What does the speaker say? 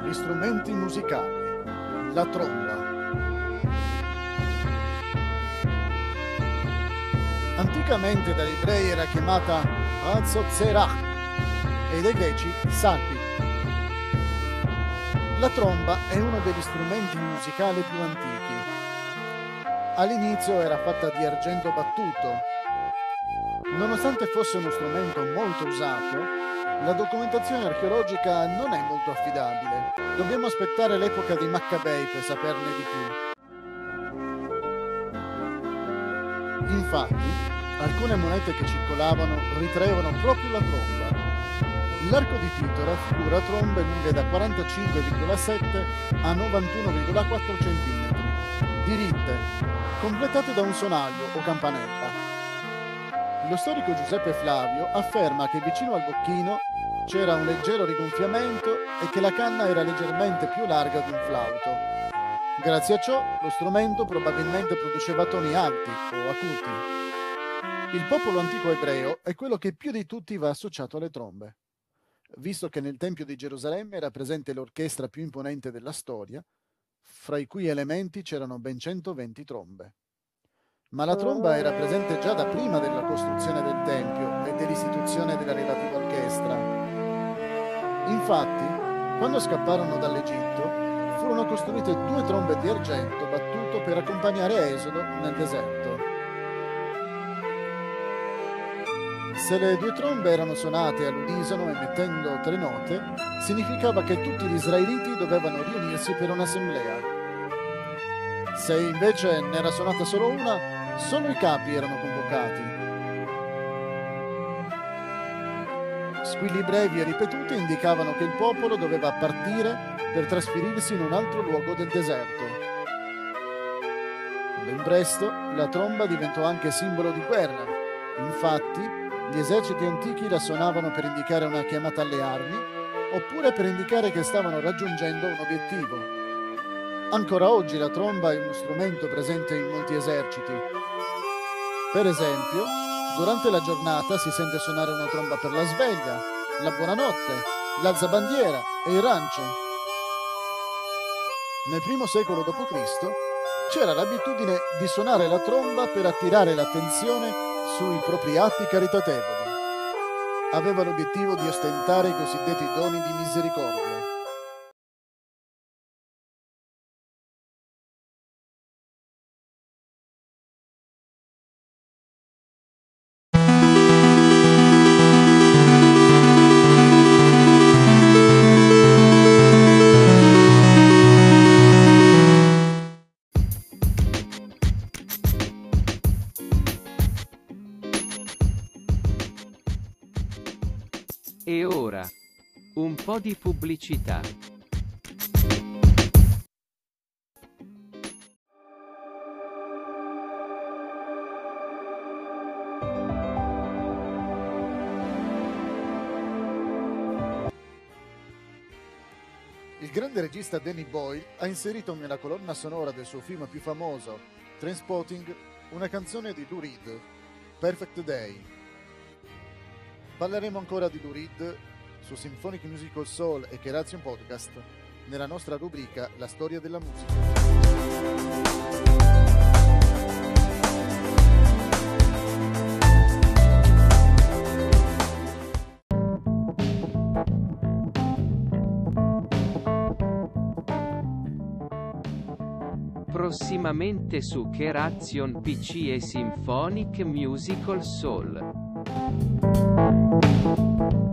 degli strumenti musicali, la tromba. Anticamente dagli ebrei era chiamata Azotzerach e dai greci Salpi. La tromba è uno degli strumenti musicali più antichi. All'inizio era fatta di argento battuto. Nonostante fosse uno strumento molto usato, la documentazione archeologica non è molto affidabile. Dobbiamo aspettare l'epoca dei Maccabei per saperne di più. Infatti, alcune monete che circolavano ritraevano proprio la tromba. L'arco di Tito raffigura trombe lunghe da 45,7 a 91,4 cm, diritte, completate da un sonaglio o campanella. Lo storico Giuseppe Flavio afferma che vicino al bocchino c'era un leggero rigonfiamento e che la canna era leggermente più larga di un flauto. Grazie a ciò lo strumento probabilmente produceva toni alti o acuti. Il popolo antico ebreo è quello che più di tutti va associato alle trombe. Visto che nel Tempio di Gerusalemme era presente l'orchestra più imponente della storia, fra i cui elementi c'erano ben 120 trombe. Ma la tromba era presente già da prima della costruzione del Tempio e dell'istituzione della relativa orchestra. Infatti, quando scapparono dall'Egitto, furono costruite due trombe di argento battuto per accompagnare Esodo nel deserto. Se le due trombe erano suonate all'unisono emettendo tre note, significava che tutti gli israeliti dovevano riunirsi per un'assemblea. Se invece ne era suonata solo una, solo i capi erano convocati Squilli brevi e ripetuti indicavano che il popolo doveva partire per trasferirsi in un altro luogo del deserto. Ben presto la tromba diventò anche simbolo di guerra. Infatti, gli eserciti antichi la suonavano per indicare una chiamata alle armi oppure per indicare che stavano raggiungendo un obiettivo. Ancora oggi la tromba è uno strumento presente in molti eserciti. Per esempio, Durante la giornata si sente suonare una tromba per la sveglia, la buonanotte, l'alzabandiera e il rancio. Nel primo secolo d.C. c'era l'abitudine di suonare la tromba per attirare l'attenzione sui propri atti caritatevoli. Aveva l'obiettivo di ostentare i cosiddetti doni di misericordia. E ora, un po' di pubblicità. Il grande regista Danny Boyle ha inserito nella colonna sonora del suo film più famoso, Transpotting, una canzone di Lou Reed, Perfect Day. Parleremo ancora di Lou Reed su Symphonic Musical Soul e Keration Podcast nella nostra rubrica La storia della musica. Prossimamente su Keration PC e Symphonic Musical Soul. you